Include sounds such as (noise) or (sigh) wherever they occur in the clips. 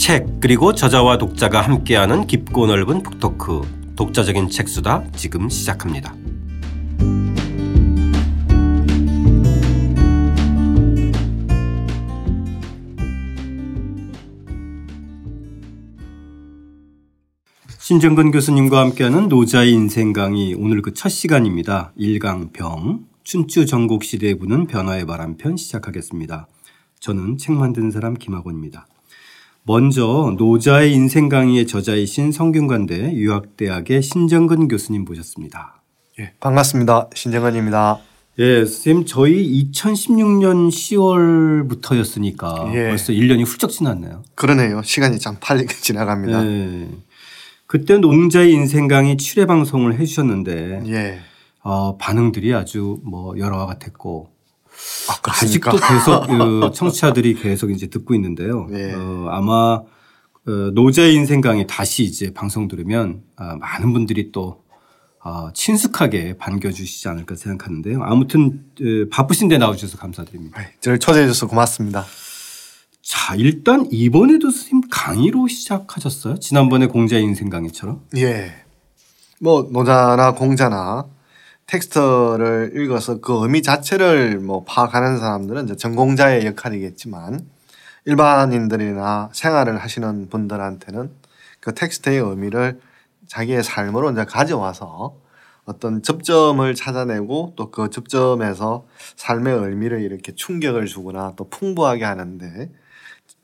책 그리고 저자와 독자가 함께하는 깊고 넓은 북토크 독자적인 책수다 지금 시작합니다. 신정근 교수님과 함께하는 노자의 인생 강의 오늘 그 첫 시간입니다. 일강병 춘추 전국 시대에 부는 변화의 바람 편 시작하겠습니다. 저는 책 만든 사람 김학원입니다. 먼저 노자의 인생 강의의 저자이신 성균관대 유학대학의 신정근 교수님 모셨습니다. 예, 반갑습니다. 신정근입니다. 예, 선생님 저희 2016년 10월부터였으니까 예. 벌써 1년이 훌쩍 지났네요. 그러네요. 시간이 참 빨리 (laughs) 지나갑니다. 예. 그때 농자의 인생 강의 7회 방송을 해 주셨는데 예. 어, 반응들이 아주 뭐 여러와 같았고 아, 직도 계속 (laughs) 그 청취자들이 계속 이제 듣고 있는데요. 네. 어, 아마 어, 노자의 인생 강의 다시 이제 방송 들으면 아, 많은 분들이 또 어, 친숙하게 반겨주시지 않을까 생각하는데요. 아무튼 어, 바쁘신데 나오셔서 감사드립니다. 네, 저를 초대해 주셔서 고맙습니다. 자, 일단 이번에도 선생님 강의로 시작하셨어요? 지난번에 공자 인 생 강의처럼? 예. 뭐 노자나 공자나 텍스트를 읽어서 그 의미 자체를 뭐 파악하는 사람들은 이제 전공자의 역할이겠지만 일반인들이나 생활을 하시는 분들한테는 그 텍스트의 의미를 자기의 삶으로 이제 가져와서 어떤 접점을 찾아내고 또 그 접점에서 삶의 의미를 이렇게 충격을 주거나 또 풍부하게 하는데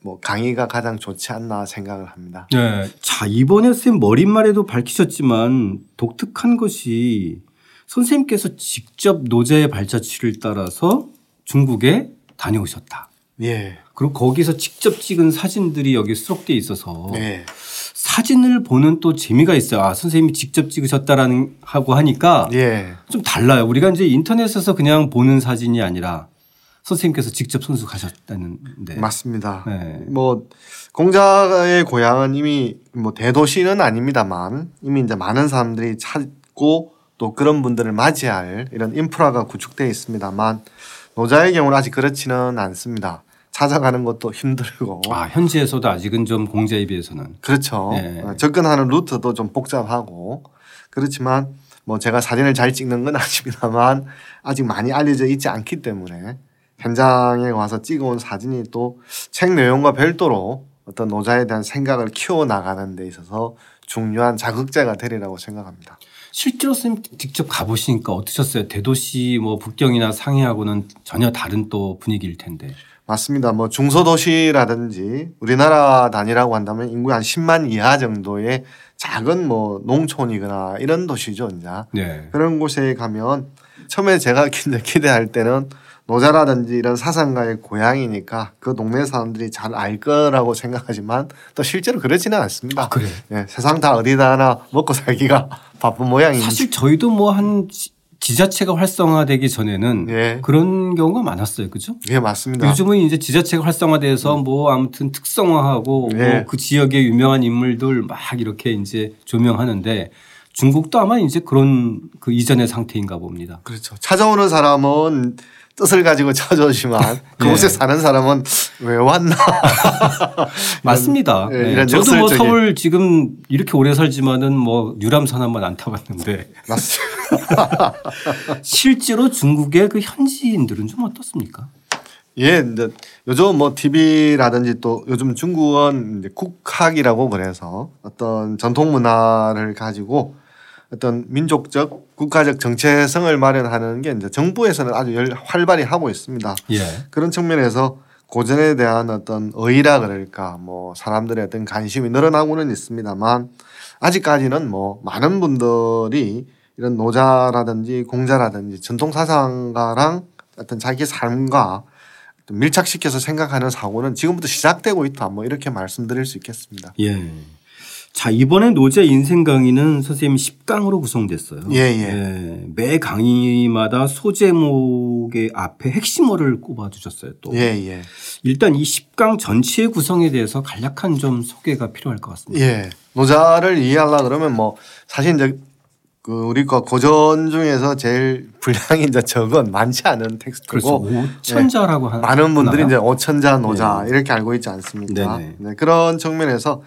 뭐 강의가 가장 좋지 않나 생각을 합니다. 네. 자, 이번에 선생님 머릿말에도 밝히셨지만 독특한 것이 선생님께서 직접 노제의 발자취를 따라서 중국에 다녀오셨다. 예. 그리고 거기서 직접 찍은 사진들이 여기 수록돼 있어서 예. 사진을 보는 또 재미가 있어요. 아, 선생님이 직접 찍으셨다라는 하고 하니까 예. 좀 달라요. 우리가 이제 인터넷에서 그냥 보는 사진이 아니라 선생님께서 직접 손수가셨다는데 맞습니다. 네. 뭐 공자의 고향은 이미 뭐 대도시는 아닙니다만 이미 이제 많은 사람들이 찾고 또 그런 분들을 맞이할 이런 인프라가 구축되어 있습니다만 노자의 경우는 아직 그렇지는 않습니다. 찾아가는 것도 힘들고. 아 현지에서도 아직은 좀 공자에 비해서는. 그렇죠. 네. 접근하는 루트도 좀 복잡하고 그렇지만 뭐 제가 사진을 잘 찍는 건 (laughs) 아닙니다만 아직 많이 알려져 있지 않기 때문에 현장에 와서 찍어온 사진이 또 책 내용과 별도로 어떤 노자에 대한 생각을 키워 나가는 데 있어서 중요한 자극제가 되리라고 생각합니다. 실제로 선생님 직접 가보시니까 어떠셨어요? 대도시 뭐 북경이나 상해하고는 전혀 다른 또 분위기일 텐데. 맞습니다. 뭐 중소도시라든지 우리나라 단위라고 한다면 인구 한 10만 이하 정도의 작은 뭐 농촌이거나 이런 도시죠, 이제. 네. 그런 곳에 가면 처음에 제가 (laughs) 기대할 때는 노자라든지 이런 사상가의 고향이니까 그 동네 사람들이 잘 알 거라고 생각하지만 또 실제로 그렇지는 않습니다. 아, 그래. 예, 세상 다 어디다 하나 먹고 살기가 (laughs) 바쁜 모양입니다. 사실 저희도 뭐한 지자체가 활성화되기 전에는 예. 그런 경우가 많았어요. 그죠? 예, 맞습니다. 요즘은 이제 지자체가 활성화돼서 음. 뭐 아무튼 특성화하고 예. 뭐그 지역의 유명한 인물들 막 이렇게 이제 조명하는데 중국도 아마 이제 그런 그 이전의 상태인가 봅니다. 그렇죠. 찾아오는 사람은 뜻을 가지고 찾아오지만 (laughs) 그곳에 네. 사는 사람은 왜 왔나. (laughs) 맞습니다. 네. 네. 저도 뭐 서울 지금 이렇게 오래 살지만은 뭐 유람선 한 번 안 타봤는데. 맞습니다. (laughs) 실제로 중국의 그 현지인들은 좀 어떻습니까? 예, 근데 요즘 뭐 TV라든지 또 요즘 중국은 이제 국학이라고 그래서 어떤 전통 문화를 가지고 어떤 민족적 국가적 정체성을 마련하는 게 이제 정부에서는 아주 활발히 하고 있습니다. 예. 그런 측면에서 고전에 대한 어떤 의의라 그럴까 뭐 사람들의 어떤 관심이 늘어나고는 있습니다만 아직까지는 뭐 많은 분들이 이런 노자라든지 공자라든지 전통 사상가랑 어떤 자기 삶과 밀착시켜서 생각하는 사고는 지금부터 시작되고 있다. 뭐 이렇게 말씀드릴 수 있겠습니다. 예. 자, 이번에 노제 인생 강의는 선생님 10강으로 구성됐어요. 예, 예. 예. 매 강의마다 소제목의 앞에 핵심어를 꼽아 주셨어요, 또. 예, 예. 일단 이 10강 전체의 구성에 대해서 간략한 좀 소개가 필요할 것 같습니다. 예. 노자를 이해하려 그러면 뭐 사실 이제 그 우리 거 고전 중에서 제일 (laughs) 분량이 이제 적은 많지 않은 텍스트고 그렇죠. 오천자라고 네. 많은 분들이 이제 오천자 노자 네. 이렇게 알고 있지 않습니까? 네, 그런 측면에서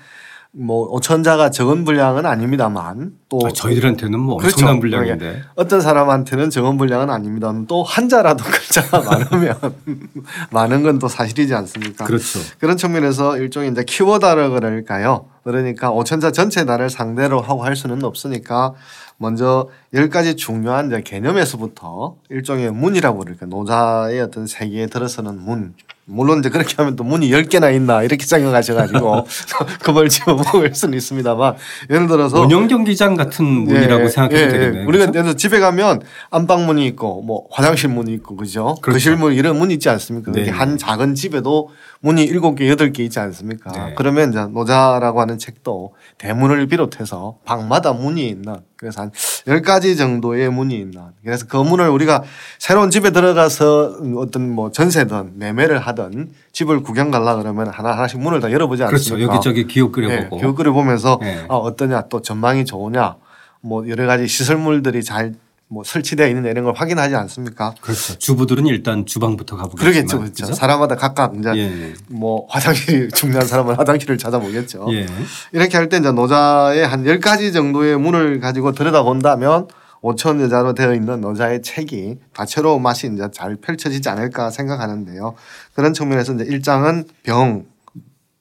뭐 오천자가 적은 분량은 아닙니다만 또 아, 저희들한테는 뭐 그렇죠. 엄청난 분량인데 어떤 사람한테는 적은 분량은 아닙니다. 또 한자라도 (laughs) 글자가 많으면 (laughs) 많은 건 또 사실이지 않습니까? 그렇죠. 그런 측면에서 일종의 이제 키워드라 그럴까요? 그러니까 오천자 전체 나를 상대로 하고 할 수는 없으니까 먼저 열 가지 중요한 개념에서부터 일종의 문이라고 그럴까 노자의 어떤 세계에 들어서는 문. 물론 이제 그렇게 하면 또 문이 열 개나 있나 이렇게 생각하셔가지고 (laughs) (laughs) 그걸 집어먹을 수는 있습니다만 예를 들어서 원형 경기장 같은 문이라고 예, 생각해도 예, 예. 되겠네요. 우리가 그래서 그렇죠? 집에 가면 안방문이 있고 뭐 화장실 문이 있고 그죠? 그렇죠. 거실문 이런 문이 있지 않습니까? 네. 한 작은 집에도 문이 일곱 개 여덟 개 있지 않습니까? 네. 그러면 이제 노자라고 하는 책도 대문을 비롯해서 방마다 문이 있는 그래서 한 열 가지 정도의 문이 있는 그래서 그 문을 우리가 새로운 집에 들어가서 어떤 뭐 전세든 매매를 하든 집을 구경 갈라 그러면 하나 하나씩 문을 다 열어보지 않습니까? 그렇죠. 여기저기 기억 그려보고 네, 기억 그려보면서 네. 아, 어떠냐 또 전망이 좋으냐 뭐 여러 가지 시설물들이 잘 뭐 설치되어 있는 이런 걸 확인하지 않습니까? 그렇죠. 주부들은 일단 주방부터 가보겠죠. 그러겠죠, 그렇죠. 그렇죠? 사람마다 각각 이제 예. 뭐 화장실이 (laughs) 중요한 사람은 화장실을 찾아보겠죠. 예. 이렇게 할 때 이제 노자의 한 열 가지 정도의 문을 가지고 들여다본다면 오천 여자로 되어 있는 노자의 책이 다채로운 맛이 이제 잘 펼쳐지지 않을까 생각하는데요. 그런 측면에서 이제 일장은 병,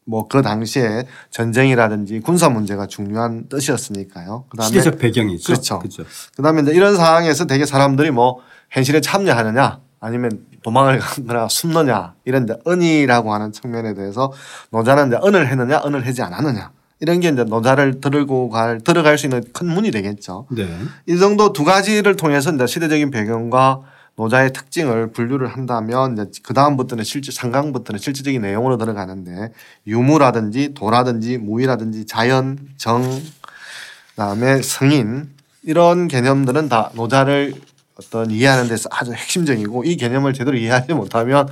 뭐 그 당시에 전쟁이라든지 군사 문제가 중요한 뜻이었으니까요. 그다음에 시대적 배경이죠. 그렇죠. 그렇죠. 그다음에 이제 이런 상황에서 되게 사람들이 뭐 현실에 참여하느냐 아니면 도망을 가거나 숨느냐 이런 데 은이라고 하는 측면에 대해서 노자는 이제 은을 했느냐 은을 하지 않았느냐 이런 게 이제 노자를 들고 갈 들어갈 수 있는 큰 문이 되겠죠. 네. 이 정도 두 가지를 통해서 이제 시대적인 배경과 노자의 특징을 분류를 한다면 이제 그 다음부터는 실제 상강부터는 실질적인 내용으로 들어가는데 유무라든지 도라든지 무이라든지 자연 정 그다음에 성인 이런 개념들은 다 노자를 어떤 이해하는 데서 아주 핵심적이고 이 개념을 제대로 이해하지 못하면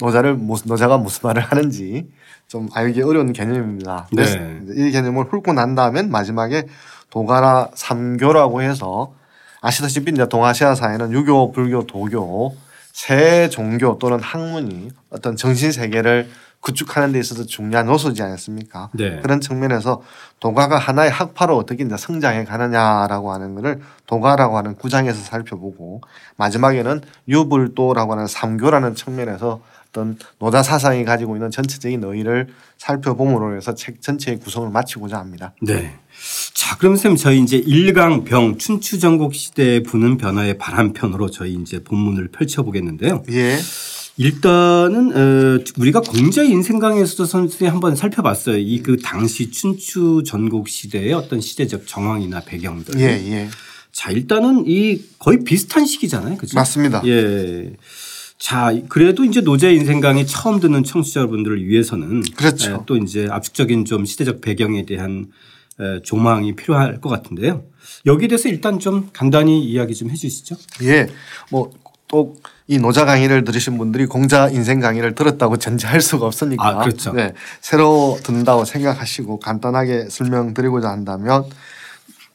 노자를 노자가 무슨 말을 하는지 좀 알기 어려운 개념입니다. 네. 이 개념을 훑고 난 다음엔 마지막에 도가라 삼교라고 해서 아시다시피 이제 동아시아 사회는 유교, 불교, 도교 세 종교 또는 학문이 어떤 정신 세계를 구축하는 데 있어서 중요한 요소지 않습니까? 네. 그런 측면에서 도가가 하나의 학파로 어떻게 이제 성장해 가느냐라고 하는 것을 도가라고 하는 구장에서 살펴보고 마지막에는 유불도라고 하는 삼교라는 측면에서 어떤 노자 사상이 가지고 있는 전체적인 의의를 살펴봄으로 해서 책 전체의 구성을 마치고자 합니다. 네. 자, 그럼 쌤 저희 이제 일강병 춘추 전국 시대에 부는 변화의 바람편으로 저희 이제 본문을 펼쳐 보겠는데요. 예. 일단은 어, 우리가 공자 인생강에서도 선생님 한번 살펴봤어요. 이 그 당시 춘추 전국 시대의 어떤 시대적 정황이나 배경들. 예, 예. 자, 일단은 이 거의 비슷한 시기잖아요. 그죠? 맞습니다. 예. 자, 그래도 이제 노제 인생 강의 처음 듣는 청취자분들을 위해서는 그렇죠. 또 이제 압축적인 좀 시대적 배경에 대한 조망이 필요할 것 같은데요. 여기에 대해서 일단 좀 간단히 이야기 좀 해 주시죠. 예. 뭐 또 이 노자 강의를 들으신 분들이 공자 인생 강의를 들었다고 전제할 수가 없으니까. 아, 그렇죠. 네. 새로 듣는다고 생각하시고 간단하게 설명드리고자 한다면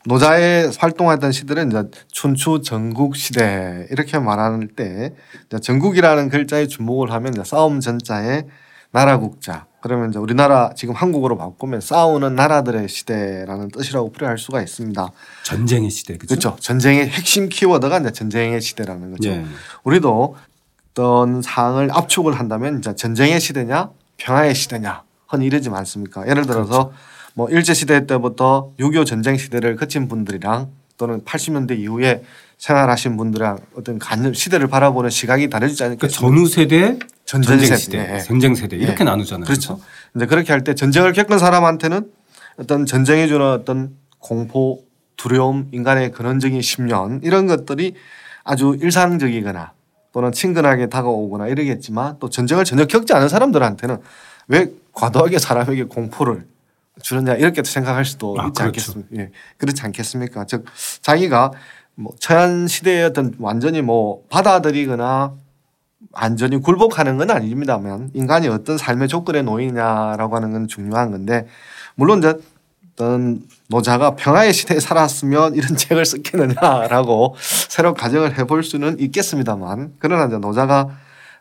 노자의 활동하던 시들은 이제 춘추 전국 시대 이렇게 말할 때 전국이라는 글자에 주목을 하면 이제 싸움 전자에 나라 국자 그러면 이제 우리나라 지금 한국어로 바꾸면 싸우는 나라들의 시대라는 뜻이라고 풀이할 수가 있습니다. 전쟁의 시대 그렇죠? 그렇죠. 전쟁의 핵심 키워드가 이제 전쟁의 시대라는 거죠. 예. 우리도 어떤 사항을 압축을 한다면 이제 전쟁의 시대냐 평화의 시대냐 흔히 이러지 않습니까? 예를 들어서 그렇죠. 뭐 일제 시대 때부터 6.25 전쟁 시대를 거친 분들이랑 또는 80년대 이후에 생활하신 분들이랑 어떤 간접 시대를 바라보는 시각이 다르지 않을까? 그러니까 전후 세대, 전쟁, 전쟁 시대, 네. 전쟁 세대 이렇게 네. 나누잖아요. 그렇죠. 근데 그렇게 할 때 전쟁을 겪은 사람한테는 어떤 전쟁이 주는 어떤 공포, 두려움, 인간의 근원적인 심연 이런 것들이 아주 일상적이거나 또는 친근하게 다가오거나 이러겠지만 또 전쟁을 전혀 겪지 않은 사람들한테는 왜 과도하게 사람에게 공포를 주느냐 이렇게 생각할 수도 아, 있지 그렇죠. 않겠습니까? 예. 그렇지 않겠습니까? 즉 자기가 뭐 처한 시대의 어떤 완전히 뭐 받아들이거나 완전히 굴복하는 건 아닙니다만 인간이 어떤 삶의 조건에 놓이냐라고 하는 건 중요한 건데 물론 이제 어떤 노자가 평화의 시대에 살았으면 이런 (laughs) 책을 썼겠느냐라고 새로 가정을 해볼 수는 있겠습니다만 그러나 이제 노자가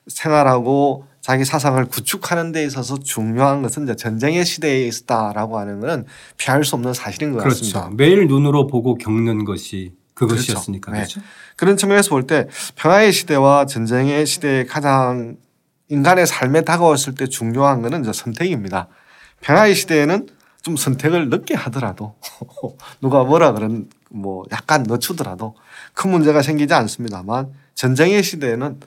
생활하고 자기 사상을 구축하는 데 있어서 중요한 것은 이제 전쟁의 시대에 있었다라고 하는 것은 피할 수 없는 사실인 것 그렇죠. 같습니다. 매일 눈으로 보고 겪는 것이 그것이었으니까 그렇죠. 그렇죠. 네. 그런 측면에서 볼 때 평화의 시대와 전쟁의 시대에 가장 인간의 삶에 다가왔을 때 중요한 것은 이제 선택입니다. 평화의 시대에는 좀 선택을 늦게 하더라도 (laughs) 누가 뭐라 그런 뭐 약간 늦추더라도 큰 문제가 생기지 않습니다만 전쟁의 시대에는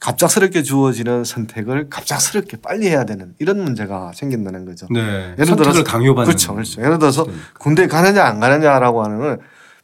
갑작스럽게 주어지는 선택을 갑작스럽게 빨리 해야 되는 이런 문제가 생긴다는 거죠. 네. 예를 선택을 들어서 강요받는 그렇죠, 그렇죠. 예를 들어서 군대 가느냐 안 가느냐라고 하는 걸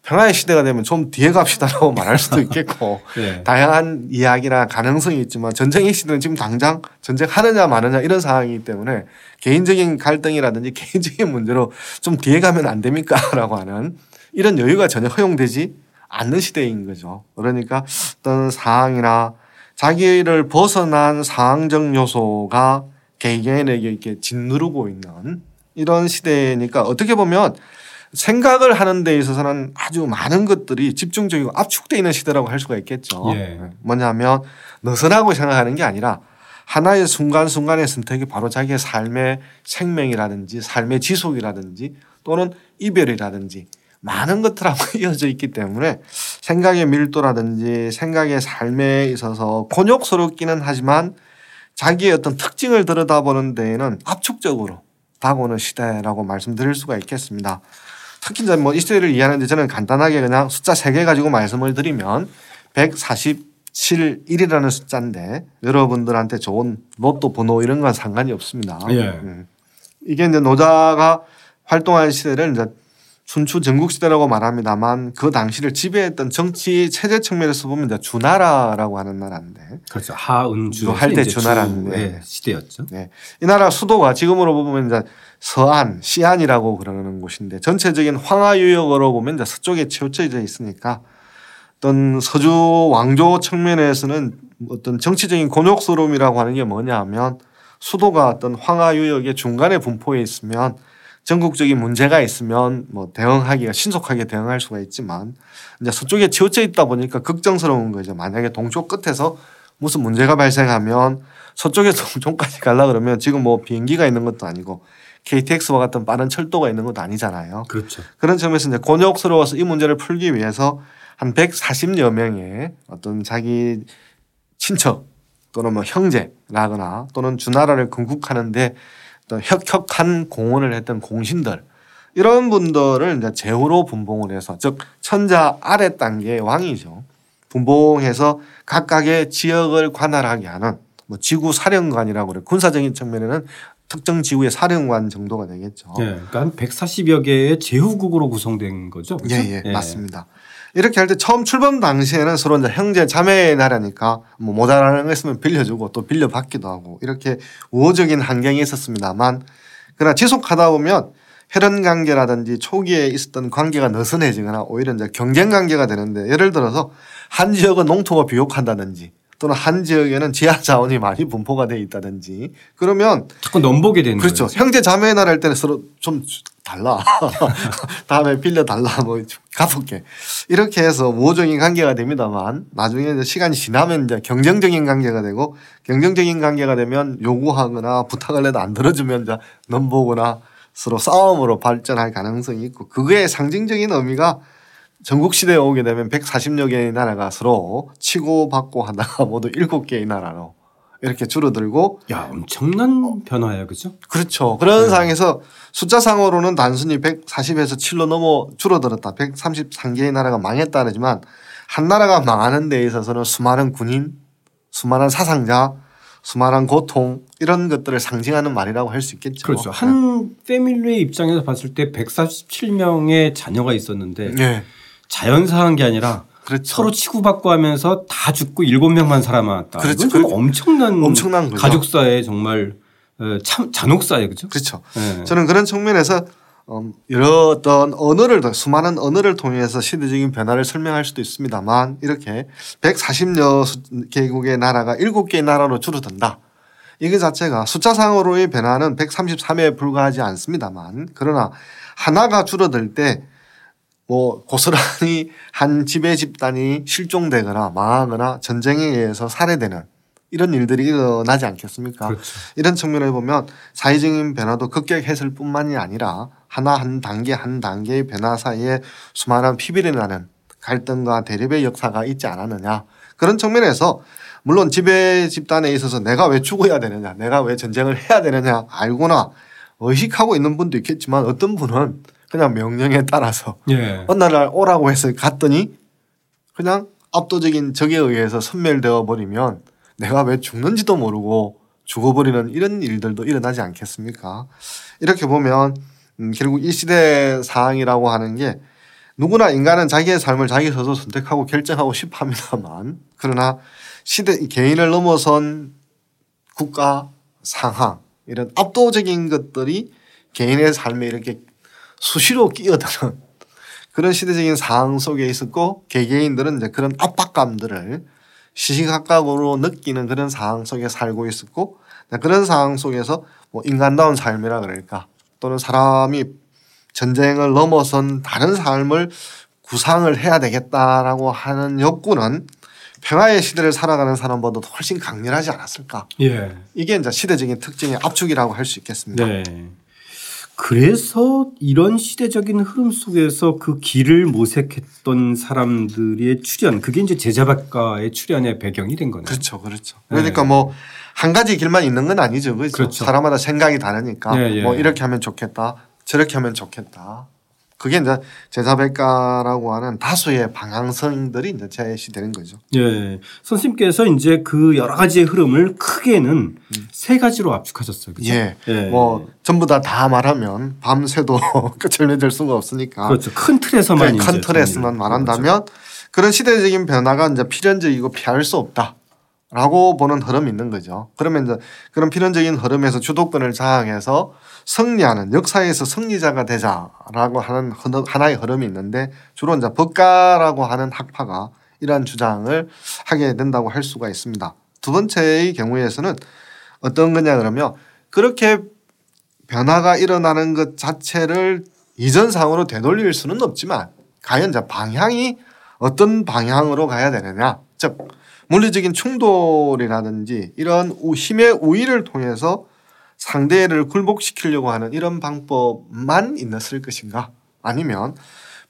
평화의 시대가 되면 좀 뒤에 갑시다라고 (laughs) 말할 수도 있겠고 네. (laughs) 다양한 이야기나 가능성이 있지만 전쟁의 시대는 지금 당장 전쟁하느냐 마느냐 이런 상황이기 때문에 개인적인 갈등이라든지 (laughs) 개인적인 문제로 좀 뒤에 가면 안 됩니까라고 하는 이런 여유가 전혀 허용되지 않는 시대인 거죠. 그러니까 어떤 상황이나 자기를 벗어난 상황적 요소가 개개인에게 이렇게 짓누르고 있는 이런 시대니까 어떻게 보면 생각을 하는 데 있어서는 아주 많은 것들이 집중적이고 압축되어 있는 시대라고 할 수가 있겠죠. 예. 뭐냐면 느슨하고 생각하는 게 아니라 하나의 순간순간의 선택이 바로 자기의 삶의 생명이라든지 삶의 지속이라든지 또는 이별이라든지 많은 것들하고 (laughs) 이어져 있기 때문에 생각의 밀도라든지 생각의 삶에 있어서 곤욕스럽기는 하지만 자기의 어떤 특징을 들여다보는 데에는 압축적으로 다가오는 시대라고 말씀드릴 수가 있겠습니다. 특히 이제 뭐이 시대를 이해하는데 저는 간단하게 그냥 숫자 세 개 가지고 말씀을 드리면 147 1이라는 숫자인데 여러분들한테 좋은 로또 번호 이런 건 상관이 없습니다. 예. 음. 이게 이제 노자가 활동한 시대를 이제 순추 전국 시대라고 말합니다만 그 당시를 지배했던 정치 체제 측면에서 보면 이제 주나라라고 하는 나라인데 그렇죠 하은주 할때 주나라인데 네, 시대였죠. 네. 이 나라 수도가 지금으로 보면 이제 서안 시안이라고 그러는 곳인데 전체적인 황하 유역으로 보면 이제 서쪽에 치우쳐져 있으니까 어떤 서주 왕조 측면에서는 어떤 정치적인 곤욕스러움이라고 하는 게 뭐냐 하면 수도가 어떤 황하 유역의 중간에 분포해 있으면 전국적인 문제가 있으면 뭐 대응하기가 신속하게 대응할 수가 있지만 이제 서쪽에 치우쳐 있다 보니까 걱정스러운 거죠. 만약에 동쪽 끝에서 무슨 문제가 발생하면 서쪽에서 (laughs) 동쪽까지 가려 그러면 지금 뭐 비행기가 있는 것도 아니고 KTX와 같은 빠른 철도가 있는 것도 아니잖아요. 그렇죠. 그런 점에서 이제 곤욕스러워서 이 문제를 풀기 위해서 한 140여 명의 어떤 자기 친척 또는 뭐 형제라거나 또는 주나라를 건국하는데 혁혁한 공헌을 했던 공신들 이런 분들을 이제 제후로 분봉을 해서 즉 천자 아래 단계의 왕이죠. 분봉해서 각각의 지역을 관할하게 하는 뭐 지구 사령관이라고 그래 군사적인 측면에는 특정 지구의 사령관 정도가 되겠죠. 예, 그러니까 한 140여 개의 제후국으로 구성된 거죠. 그렇죠? 예, 예, 예, 맞습니다. 이렇게 할 때 처음 출범 당시에는 서로 이제 형제 자매의 나라니까 뭐 모자라는 거 있으면 빌려주고 또 빌려받기도 하고 이렇게 우호적인 환경이 있었습니다만 그러나 지속하다 보면 혈연 관계라든지 초기에 있었던 관계가 느슨해지거나 오히려 이제 경쟁 관계가 되는데 예를 들어서 한 지역은 농토가 비옥한다든지 또는 한 지역에는 지하 자원이 많이 분포가 돼 있다든지 그러면 자꾸 넘보게 되는 그렇죠. 거예요. 형제 자매 나라 할 때는 서로 좀 달라. (laughs) 다음에 빌려 달라 뭐 갚을게. 이렇게 해서 우호적인 관계가 됩니다만 나중에 이제 시간이 지나면 이제 경쟁적인 관계가 되고 경쟁적인 관계가 되면 요구하거나 부탁을 해도 안 들어주면 이제 넘보거나 서로 싸움으로 발전할 가능성이 있고 그거의 상징적인 의미가 전국 시대에 오게 되면 140여 개의 나라가 서로 치고받고 하다가 (laughs) 모두 7개의 나라로 이렇게 줄어들고 야 엄청난 변화예요, 그렇죠? 그렇죠. 그런 네. 상황에서 숫자상으로는 단순히 140에서 7로 넘어 줄어들었다. 133개의 나라가 망했다 그러지만 한 나라가 망하는 데 있어서는 수많은 군인, 수많은 사상자, 수많은 고통 이런 것들을 상징하는 말이라고 할 수 있겠죠. 그렇죠. 한 네. 패밀리의 입장에서 봤을 때 147명의 자녀가 있었는데 네. 자연사한 게 아니라 그렇죠. 서로 치고받고 하면서 다 죽고 일곱 명만 살아남았다. 그렇죠. 이건 그 엄청난, 엄청난 가족사에 정말 어, 참 잔혹사예요, 그렇죠? 그렇죠. 네. 저는 그런 측면에서 음, 여러 어떤 언어를 수많은 언어를 통해서 시대적인 변화를 설명할 수도 있습니다만 이렇게 140여 개국의 나라가 7개의 나라로 줄어든다. 이게 자체가 숫자상으로의 변화는 133에 불과하지 않습니다만 그러나 하나가 줄어들 때 뭐 고스란히 한 지배 집단이 실종되거나 망하거나 전쟁에 의해서 살해되는 이런 일들이 일어나지 않겠습니까? 그렇죠. 이런 측면을 보면 사회적인 변화도 급격했을 뿐만이 아니라 하나 한 단계 한 단계의 변화 사이에 수많은 피비리 나는 갈등과 대립의 역사가 있지 않았느냐. 그런 측면에서 물론 지배 집단에 있어서 내가 왜 죽어야 되느냐, 내가 왜 전쟁을 해야 되느냐 알거나 의식하고 있는 분도 있겠지만 어떤 분은 그냥 명령에 따라서 예. 어느 날 오라고 해서 갔더니 그냥 압도적인 적에 의해서 섬멸되어 버리면 내가 왜 죽는지도 모르고 죽어버리는 이런 일들도 일어나지 않겠습니까? 이렇게 보면 음, 결국 이 시대 상황이라고 하는 게 누구나 인간은 자기의 삶을 자기 스스로 선택하고 결정하고 싶어 합니다만 그러나 시대 개인을 넘어선 국가 상황 이런 압도적인 것들이 개인의 삶에 이렇게 수시로 끼어드는 (laughs) 그런 시대적인 상황 속에 있었고 개개인들은 이제 그런 압박감들을 시시각각으로 느끼는 그런 상황 속에 살고 있었고 그런 상황 속에서 뭐 인간다운 삶이라 그럴까 또는 사람이 전쟁을 넘어선 다른 삶을 구상을 해야 되겠다라고 하는 욕구는 평화의 시대를 살아가는 사람보다 훨씬 강렬하지 않았을까. 예. 이게 이제 시대적인 특징의 압축이라고 할 수 있겠습니다. 네. 그래서 이런 시대적인 흐름 속에서 그 길을 모색했던 사람들의 출현, 그게 이제 제자박가의 출현의 배경이 된 거네요. 그렇죠, 그렇죠. 그러니까 네. 뭐한 가지 길만 있는 건 아니죠, 그렇죠? 그렇죠. 사람마다 생각이 다르니까 네, 뭐 이렇게 하면 좋겠다, 저렇게 하면 좋겠다. 그게 이제 제자백가라고 하는 다수의 방향성들이 이제 제시되는 거죠. 예. 선생님께서 이제 그 여러 가지의 흐름을 크게는 음. 세 가지로 압축하셨어요. 그죠? 예. 예. 뭐 전부 다 다 말하면 밤새도 끝을 맺을 수가 없으니까. 그렇죠. 큰 틀에서만 네, 큰 틀에서만 말한다면 그렇죠. 그런 시대적인 변화가 이제 필연적이고 피할 수 없다. 라고 보는 흐름이 있는 거죠. 그러면 이제 그런 필연적인 흐름에서 주도권을 장악해서 승리하는 역사에서 승리자가 되자라고 하는 하나의 흐름이 있는데 주로 이제 법가라고 하는 학파가 이러한 주장을 하게 된다고 할 수가 있습니다. 두 번째의 경우에서는 어떤 거냐 그러면 그렇게 변화가 일어나는 것 자체를 이전 상으로 되돌릴 수는 없지만 과연 이제 방향이 어떤 방향으로 가야 되느냐 즉 물리적인 충돌이라든지 이런 힘의 우위를 통해서 상대를 굴복시키려고 하는 이런 방법만 있었을 것인가 아니면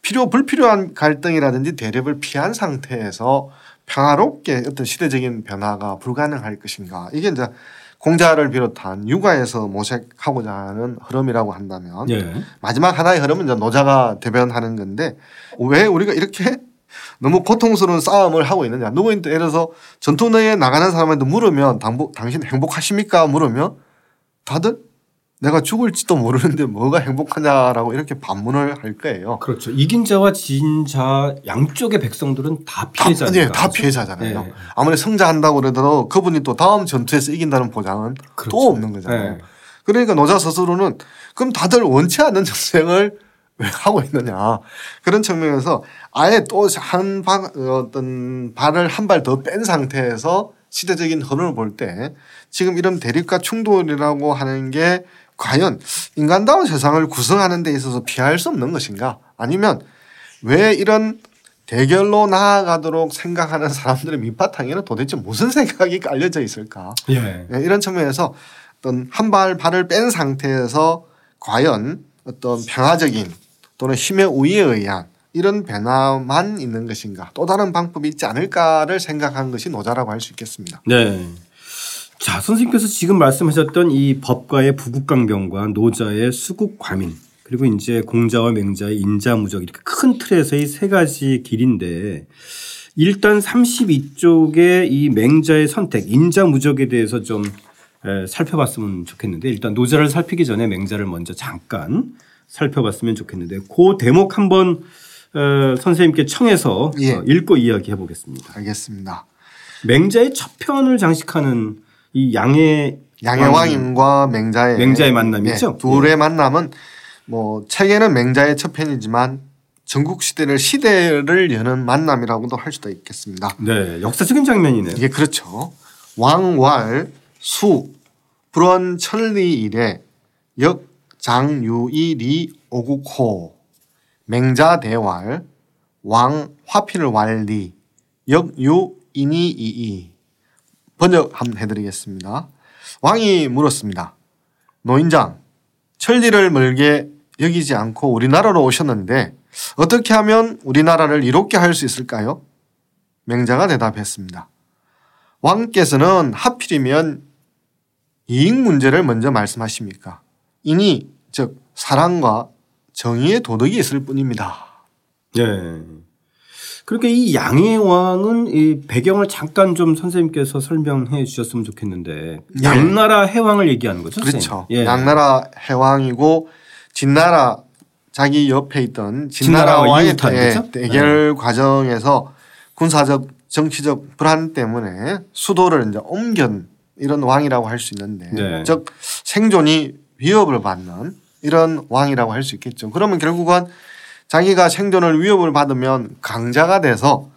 필요 불필요한 갈등이라든지 대립을 피한 상태에서 평화롭게 어떤 시대적인 변화가 불가능할 것인가 이게 이제 공자를 비롯한 육아에서 모색하고자 하는 흐름이라고 한다면 예. 마지막 하나의 흐름은 이제 노자가 대변하는 건데 왜 우리가 이렇게 너무 고통스러운 싸움을 하고 있느냐 누구인데 예를 들어서 전투 내에 나가는 사람한테 물으면 당신 행복하십니까 물으면 다들 내가 죽을지도 모르는데 뭐가 행복하냐라고 이렇게 반문을 할 거예요. 그렇죠. 이긴 자와 진 자 양쪽의 백성들은 다 피해자니까. 다, 네, 다 피해자잖아요. 네. 아무리 성자한다고 그러더라도 그분이 또 다음 전투에서 이긴다는 보장은 그렇죠. 또 없는 거잖아요. 네. 그러니까 노자 스스로는 그럼 다들 원치 않는 전쟁을 왜 하고 있느냐. 그런 측면에서 아예 또한 어떤 발을 한 발 더 뺀 상태에서 시대적인 흐름을 볼 때 지금 이런 대립과 충돌이라고 하는 게 과연 인간다운 세상을 구성하는 데 있어서 피할 수 없는 것인가? 아니면 왜 이런 대결로 나아가도록 생각하는 사람들의 밑바탕에는 도대체 무슨 생각이 깔려져 있을까? 예. 네, 이런 측면에서 어떤 한 발 발을 뺀 상태에서 과연 어떤 평화적인 또는 힘의 우위에 의한 이런 변화만 있는 것인가 또 다른 방법이 있지 않을까를 생각한 것이 노자라고 할 수 있겠습니다. 네. 자, 선생님께서 지금 말씀하셨던 이 법가의 부국강병과 노자의 수국과민 그리고 이제 공자와 맹자의 인자무적 이렇게 큰 틀에서의 세 가지 길인데 일단 32쪽의 이 맹자의 선택 인자무적에 대해서 좀 살펴봤으면 좋겠는데 일단 노자를 살피기 전에 맹자를 먼저 잠깐 살펴봤으면 좋겠는데 그 대목 한번 어, 선생님께 청해서 예. 어, 읽고 이야기해 보겠습니다. 알겠습니다. 맹자의 첫 편을 장식하는 이 양의 양의 왕인과 맹자의 맹자의 만남이죠. 네, 둘의 예. 만남은 뭐 책에는 맹자의 첫 편이지만 전국 시대를 시대를 여는 만남이라고도 할 수도 있겠습니다. 네, 역사적인 장면이네요. 이게 그렇죠. 왕왈 수 불원 천리 이래 역 장유이 리 오국호 맹자대왈 왕 화필 왈리 역유 이니이이 번역 한번 해드리겠습니다. 왕이 물었습니다. 노인장 천리를 멀게 여기지 않고 우리나라로 오셨는데 어떻게 하면 우리나라를 이롭게 할 수 있을까요? 맹자가 대답했습니다. 왕께서는 하필이면 이익 문제를 먼저 말씀하십니까? 이니 즉 사랑과 정의의 도덕이 있을 뿐입니다. 네. 그렇게 이 양의 왕은 이 배경을 잠깐 좀 선생님께서 설명해 주셨으면 좋겠는데 예. 양나라 해왕을 얘기하는 거죠. 그렇죠. 예. 양나라 해왕이고 진나라 자기 옆에 있던 진나라 와의 대, 대결 네. 과정에서 군사적 정치적 불안 때문에 수도를 이제 옮긴 이런 왕이라고 할 수 있는데 네. 즉 생존이 위협을 받는 이런 왕이라고 할 수 있겠죠. 그러면 결국은 자기가 생존을 위협을 받으면 강자가 돼서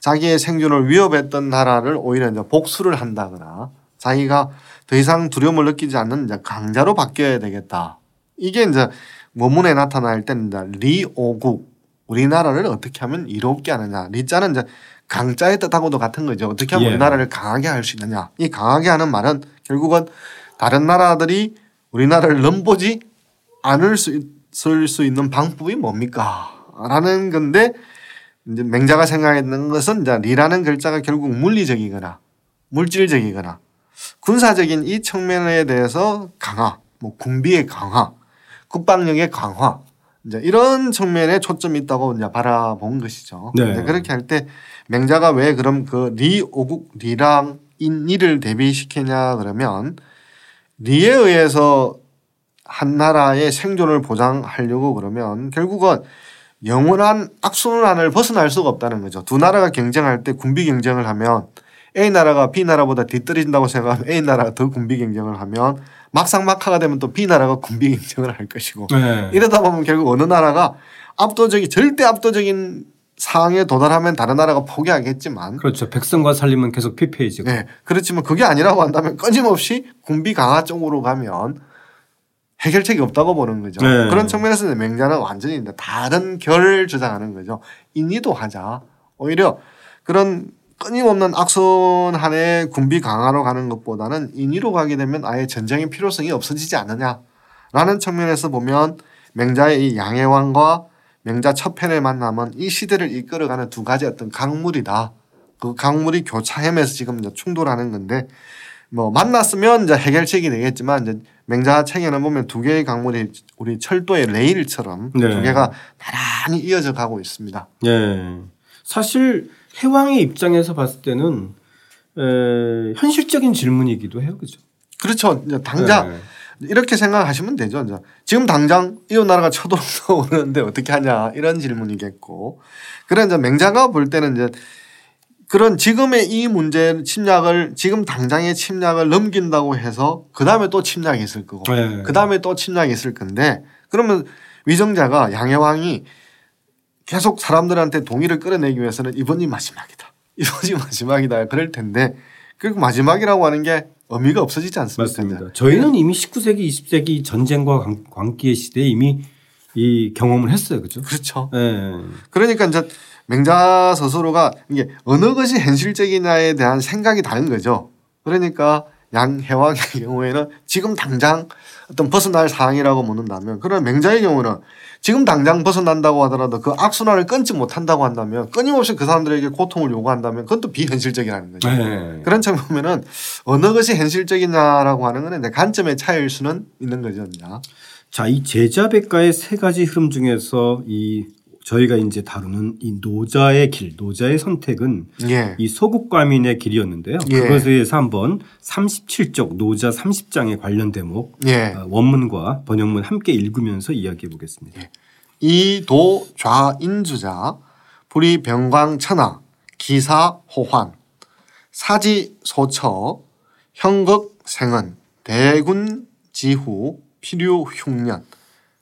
자기의 생존을 위협했던 나라를 오히려 이제 복수를 한다거나 자기가 더 이상 두려움을 느끼지 않는 이제 강자로 바뀌어야 되겠다. 이게 이제 원문에 나타날 때는 이제 리오국 우리나라를 어떻게 하면 이롭게 하느냐. 리자는 이제 강자의 뜻하고도 같은 거죠. 어떻게 하면 예. 우리나라를 강하게 할 수 있느냐. 이 강하게 하는 말은 결국은 다른 나라들이 우리나라를 넘보지 않을 수 쓸수 있는 방법이 뭡니까? 라는 건데 이제 맹자가 생각했는 것은 이제 리라는 글자가 결국 물리적이거나 물질적이거나 군사적인 이 측면에 대해서 강화, 뭐 군비의 강화, 국방력의 강화 이제 이런 측면에 초점이 있다고 이제 바라본 것이죠. 네. 그렇게 할 때 맹자가 왜 그럼 그 리 오국 리랑 인리를 대비시키냐 그러면 리에 의해서 한 나라의 생존을 보장하려고 그러면 결국은 영원한 악순환을 벗어날 수가 없다는 거죠. 두 나라가 경쟁할 때 군비 경쟁을 하면 A 나라가 B 나라보다 뒤떨어진다고 생각하면 A 나라가 더 군비 경쟁을 하면 막상 막하가 되면 또 B 나라가 군비 경쟁을 할 것이고 네. 이러다 보면 결국 어느 나라가 압도적인 절대 압도적인 상황에 도달하면 다른 나라가 포기하겠지만 그렇죠. 백성과 살림은 계속 피폐해지고. 네. 그렇지만 그게 아니라고 한다면 끊임없이 군비 강화 쪽으로 가면 해결책이 없다고 보는 거죠. 네. 그런 측면에서 맹자는 완전히 다른 결을 주장하는 거죠. 인리도 하자. 오히려 그런 끊임없는 악순환의 군비 강화로 가는 것보다는 인위로 가게 되면 아예 전쟁의 필요성이 없어지지 않느냐라는 측면에서 보면 맹자의 이 양해왕과 맹자 첫 편의 만남은 이 시대를 이끌어가는 두 가지 어떤 강물이다. 그 강물이 교차하면서 지금 충돌하는 건데 뭐 만났으면 이제 해결책이 되겠지만 이제 맹자 책에는 보면 두 개의 강물이 우리 철도의 레일처럼 네. 두 개가 나란히 이어져 가고 있습니다. 네. 사실 해왕의 입장에서 봤을 때는 에, 현실적인 질문이기도 해요, 그죠? 그렇죠. 이제 당장 네. 이렇게 생각하시면 되죠. 이제 지금 당장 이웃 나라가 쳐들어오는데 어떻게 하냐 이런 질문이겠고, 그런 이제 맹자가 볼 때는 이제 그런 지금의 이 문제 침략을 지금 당장의 침략을 넘긴다고 해서 그 다음에 또 침략이 있을 거고 네. 그 다음에 또 침략이 있을 건데 그러면 위정자가 양해왕이 계속 사람들한테 동의를 끌어내기 위해서는 이번이 마지막이다. (laughs) 이번이 마지막이다. 그럴 텐데 그 마지막이라고 하는 게 의미가 없어지지 않습니까? 맞습니다. 저희는 이미 19세기, 20세기 전쟁과 광 기의 시대에 이미 이 경험을 했어요. 그죠? 그렇죠. 네. 그러니까 이제 맹자 스스로가 이게 어느 것이 현실적이냐에 대한 생각이 다른 거죠. 그러니까 양해왕의 (laughs) 경우에는 지금 당장 어떤 벗어날 상황이라고 묻는다면 그런 맹자의 경우는 지금 당장 벗어난다고 하더라도 그 악순환을 끊지 못한다고 한다면 끊임없이 그 사람들에게 고통을 요구한다면 그건 또 비현실적이라는 거죠. 네. 그런 점 보면은 어느 것이 현실적이냐라고 하는 거는 관점의 차이일 수는 있는 거죠. 자, 이 제자 백가의 세 가지 흐름 중에서 이 저희가 이제 다루는 이 노자의 길, 노자의 선택은 예. 이 소국과민의 길이었는데요. 예. 그것에 대해서 한번 37쪽 노자 30장에 관련 대목 예. 어, 원문과 번역문 함께 읽으면서 이야기해 보겠습니다. 예. 이도 좌인주자 불이 병광천하 기사 호환 사지 소처 형극 생은 대군 지후 필요 흉년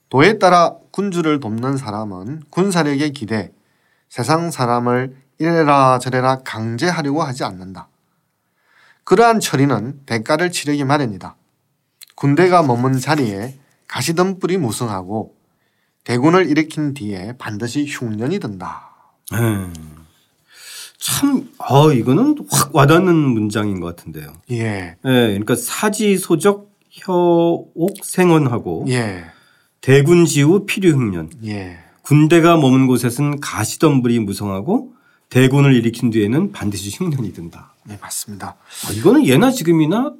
도에 따라 군주를 돕는 사람은 군사력에 기대 세상 사람을 이래라 저래라 강제하려고 하지 않는다. 그러한 처리는 대가를 치르기 마련이다. 군대가 머문 자리에 가시덤불이 무성하고 대군을 일으킨 뒤에 반드시 흉년이 든다. 음. 참, 어, 이거는 확 와닿는 문장인 것 같은데요. 예. 예, 그러니까 사지소적 혀옥 생원하고 예. 대군지후 필요흉년. 예. 군대가 머문 곳에서는 가시덤불이 무성하고 대군을 일으킨 뒤에는 반드시 흉년이 든다. 네, 맞습니다. 아, 이거는 예나 지금이나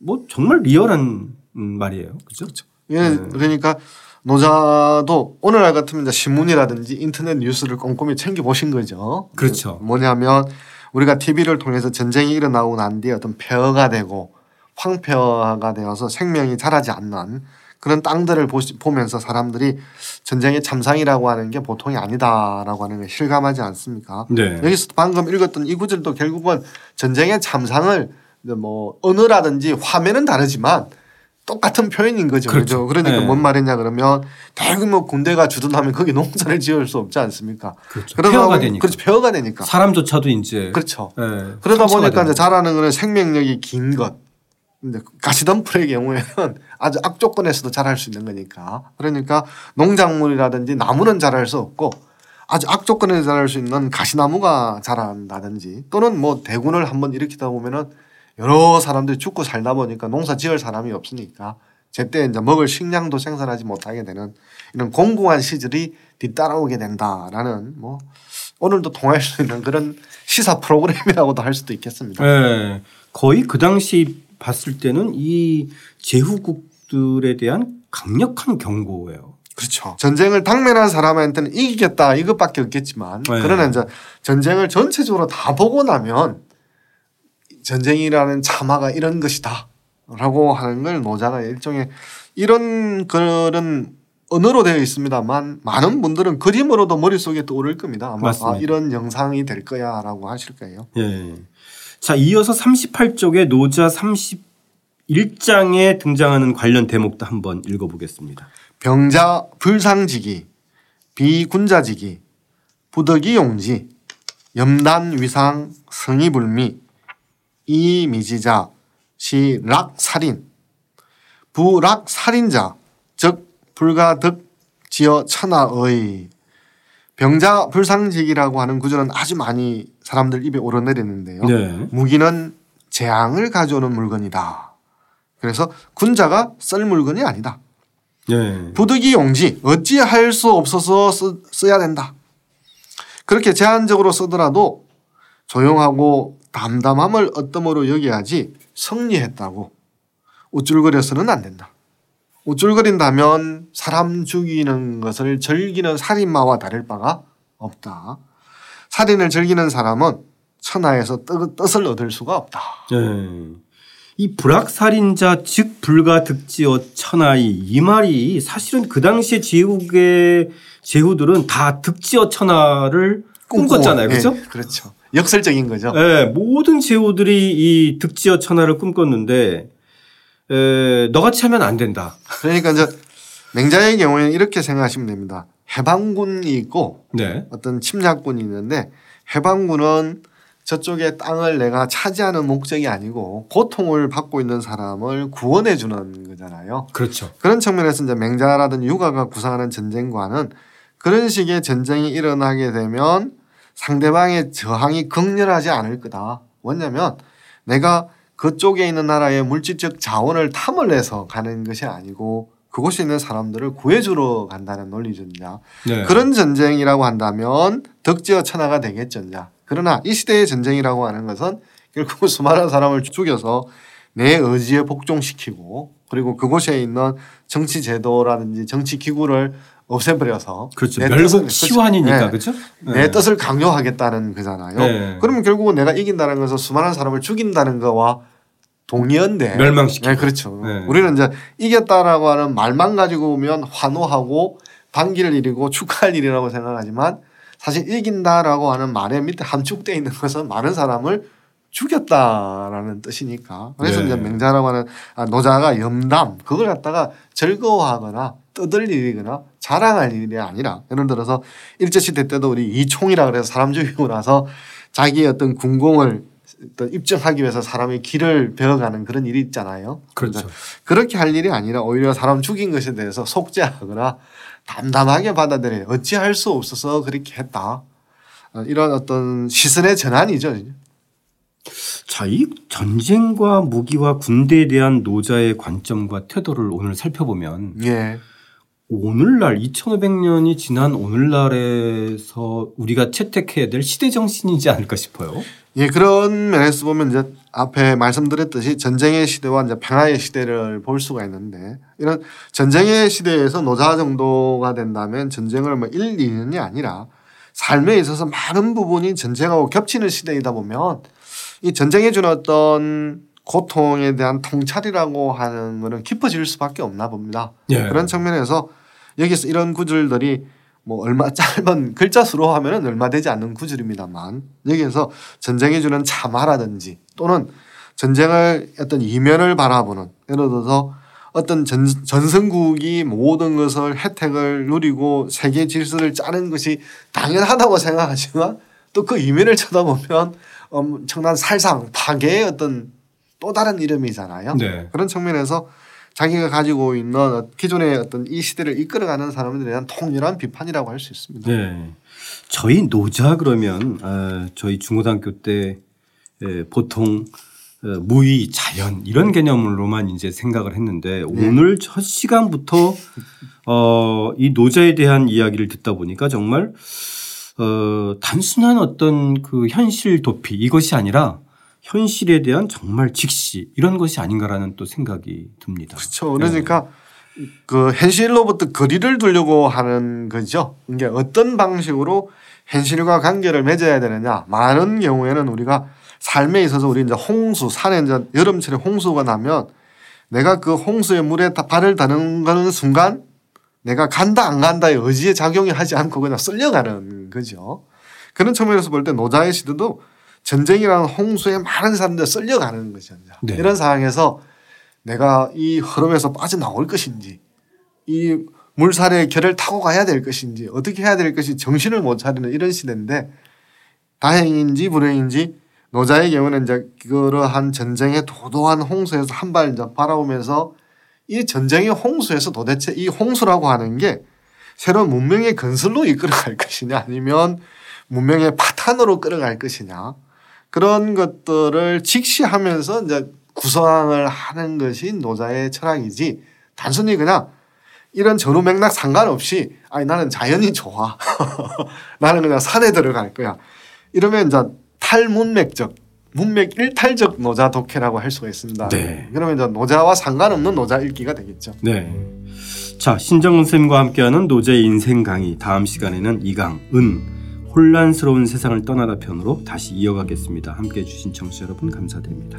뭐 정말 리얼한 음, 말이에요. 그죠? 예, 그러니까 노자도 오늘날 같으면 신문이라든지 인터넷 뉴스를 꼼꼼히 챙겨 보신 거죠. 그렇죠. 뭐냐면 우리가 TV를 통해서 전쟁이 일어나고 난 뒤에 어떤 폐허가 되고 황폐화가 되어서 생명이 자라지 않는 그런 땅들을 보시, 보면서 사람들이 전쟁의 참상이라고 하는 게 보통이 아니다라고 하는 걸 실감하지 않습니까? 네. 여기서 방금 읽었던 이 구절도 결국은 전쟁의 참상을 뭐 언어라든지 화면은 다르지만 똑같은 표현인 거죠. 그렇죠. 그렇죠. 그러니까 네. 뭔 말이냐 그러면 대규모 군대가 주둔하면 거기 농사를 지을 수 없지 않습니까? 그렇죠. 그러다 폐허가 되니까. 그렇죠. 폐허가 되니까. 사람조차도 이제 그렇죠. 예, 그러다 보니까 이제 자라는 거는 생명력이 긴 것. 근데 가시덤불의 경우에는 아주 악조건에서도 자랄 수 있는 거니까. 그러니까 농작물이라든지 나무는 자랄 수 없고 아주 악조건에서 자랄 수 있는 가시나무가 자란다든지 또는 뭐 대군을 한번 일으키다 보면은 여러 사람들이 죽고 살다 보니까 농사 지을 사람이 없으니까 제때 이제 먹을 식량도 생산하지 못하게 되는 이런 공공한 시절이 뒤따라오게 된다라는 뭐 오늘도 통할 수 있는 그런 시사 프로그램이라고도 할 수도 있겠습니다. 예, 거의 그 당시 봤을 때는 이 제후국들에 대한 강력한 경고예요. 그렇죠. 전쟁을 당면한 사람한테는 이기겠다 이것밖에 없겠지만 네. 그러나 이제 전쟁을 전체적으로 다 보고 나면 전쟁이라는 참화가 이런 것이다라고 하는 걸 노자가 일종의 이런 글은 언어로 되어 있습니다만 많은 분들은 그림으로도 머릿속에 떠오를 겁니다. 아마. 아, 이런 영상이 될 거야라고 하실 거예요. 예. 자, 이어서 38쪽의 노자 31장에 등장하는 관련 대목도 한번 읽어보겠습니다. 병자 불상지기, 비군자지기, 부덕이 용지, 염단 위상 성이 불미, 이미지자, 시락 살인, 부락 살인자, 즉 불가득 지어 천하의 병자 불상지기라고 하는 구절은 아주 많이 사람들 입에 오르내리는데요. 네. 무기는 재앙을 가져오는 물건이다. 그래서 군자가 쓸 물건이 아니다. 예. 부득이 용지 어찌할 수 없어서 쓰, 써야 된다. 그렇게 제한적으로 쓰더라도 조용하고 담담함을 어떠므로 여겨야지 성리했다고 우쭐거려서는 안 된다. 우쭐거린다면 사람 죽이는 것을 즐기는 살인마와 다를 바가 없다. 살인을 즐기는 사람은 천하에서 뜻, 뜻을 얻을 수가 없다. 예. 이 불악살인자 즉 불가득지어 천하이 이 말이 사실은 그 당시에 제후의 제후들은 다 득지어 천하를 꿈꿨잖아요. 그렇죠? 예, 그렇죠. 역설적인 거죠. 예, 모든 제후들이 이 득지어 천하를 꿈꿨는데 에, 너같이 하면 안 된다. 그러니까 이제 맹자의 경우에는 이렇게 생각하시면 됩니다. 해방군이 있고 네. 어떤 침략군이 있는데 해방군은 저쪽의 땅을 내가 차지하는 목적이 아니고 고통을 받고 있는 사람을 구원해 주는 거잖아요. 그렇죠. 그런 측면에서 이제 맹자라든지 유가가 구상하는 전쟁과는 그런 식의 전쟁이 일어나게 되면 상대방의 저항이 극렬하지 않을 거다. 뭐냐면 내가 그쪽에 있는 나라의 물질적 자원을 탐을 내서 가는 것이 아니고 그곳에 있는 사람들을 구해주러 간다는 논리전자. 네. 그런 전쟁이라고 한다면 덕지어 천하가 되겠전자. 그러나 이 시대의 전쟁이라고 하는 것은 결국 수많은 사람을 죽여서 내 의지에 복종시키고 그리고 그곳에 있는 정치 제도라든지 정치 기구를 없애버려서 그렇죠. 뜻을- 치환이니까 네. 그렇죠. 내 뜻을 강요하겠다는 거잖아요. 네. 그러면 결국은 내가 이긴다는 것은 수많은 사람을 죽인다는 거와 동의어인데 멸망시키고. 네, 그렇죠. 네. 우리는 이제 이겼다라고 하는 말만 가지고 보면 환호하고 반기를 일이고 축하할 일이라고 생각하지만 사실 이긴다라고 하는 말의 밑에 함축되어 있는 것은 많은 사람을 죽였다라는 뜻이니까 그래서 네. 이제 맹자라고 하는 아, 노자가 염담 그걸 갖다가 즐거워하거나 떠들 일이거나 자랑할 일이 아니라 예를 들어서 일제시대 때도 우리 이총이라 그래서 사람 죽이고 나서 자기의 어떤 군공을 어떤 입증하기 위해서 사람의 길을 배워가는 그런 일이 있잖아요. 그렇죠. 그렇게 할 일이 아니라 오히려 사람 죽인 것에 대해서 속죄하거나 담담하게 받아들여 어찌할 수 없어서 그렇게 했다. 어, 이런 어떤 시선의 전환이죠. 자, 이 전쟁과 무기와 군대에 대한 노자의 관점과 태도를 오늘 살펴보면 예. 오늘날 2500년이 지난 오늘날에서 우리가 채택해야 될 시대 정신이지 않을까 싶어요. 예, 그런 면에서 보면 이제 앞에 말씀드렸듯이 전쟁의 시대와 이제 평화의 시대를 볼 수가 있는데 이런 전쟁의 시대에서 노자 정도가 된다면 전쟁을 뭐 1, 2년이 아니라 삶에 있어서 많은 부분이 전쟁하고 겹치는 시대이다 보면 이 전쟁에 주는 어떤 고통에 대한 통찰이라고 하는 거는 깊어질 수밖에 없나 봅니다. 예. 그런 측면에서 여기서 이런 구절들이 뭐 얼마 짧은 (laughs) 글자 수로 하면은 얼마 되지 않는 구절입니다만 여기에서 전쟁이 주는 참화라든지 또는 전쟁을 어떤 이면을 바라보는 예를 들어서 어떤 전, 전성국이 모든 것을 혜택을 누리고 세계 질서를 짜는 것이 당연하다고 생각하지만 또 그 이면을 쳐다보면 엄청난 살상 파괴의 어떤 또 다른 이름이잖아요. 네. 그런 측면에서 자기가 가지고 있는 기존의 어떤 이 시대를 이끌어가는 사람들에 대한 통렬한 비판이라고 할 수 있습니다. 네. 저희 노자 그러면 어, 저희 중고등학교 때 예, 보통 어, 무의 자연 이런 개념으로만 이제 생각을 했는데 네. 오늘 첫 시간부터 어, 이 노자에 대한 이야기를 듣다 보니까 정말 어, 단순한 어떤 그 현실 도피 이것이 아니라 현실에 대한 정말 직시 이런 것이 아닌가라는 또 생각이 듭니다. 그렇죠. 그러니까 네. 그 현실로부터 거리를 두려고 하는 거죠. 이게 어떤 방식으로 현실과 관계를 맺어야 되느냐. 많은 경우에는 우리가 삶에 있어서 우리 이제 홍수 산에 이제 여름철에 홍수가 나면 내가 그 홍수의 물에 발을 다는 순간 내가 간다 안 간다의 의지에 작용이 하지 않고 그냥 쓸려가는 거죠. 그런 측면에서 볼 때 노자의 시대도 전쟁이라는 홍수에 많은 사람들 쓸려가는 거죠. 네. 이런 상황에서 내가 이 흐름에서 빠져나올 것인지 이 물살의 결을 타고 가야 될 것인지 어떻게 해야 될 것이 정신을 못 차리는 이런 시대인데 다행인지 불행인지 노자의 경우는 이제 그러한 전쟁의 도도한 홍수에서 한 발 이제 바라보면서 이 전쟁의 홍수에서 도대체 이 홍수라고 하는 게 새로운 문명의 건설로 이끌어갈 것이냐 아니면 문명의 파탄으로 끌어갈 것이냐 그런 것들을 직시하면서 이제 구성을 하는 것이 노자의 철학이지 단순히 그냥 이런 전후 맥락 상관없이 아니 나는 자연이 좋아. (laughs) 나는 그냥 산에 들어갈 거야. 이러면 이제 탈문맥적 문맥 일탈적 노자 독해라고 할 수가 있습니다. 네. 그러면 이제 노자와 상관없는 노자 읽기가 되겠죠. 네. 자 신정은 쌤과 함께하는 노자의 인생 강의 다음 시간에는 이강 은 혼란스러운 세상을 떠나다 편으로 다시 이어가겠습니다. 함께 해 주신 청취자 여러분 감사드립니다.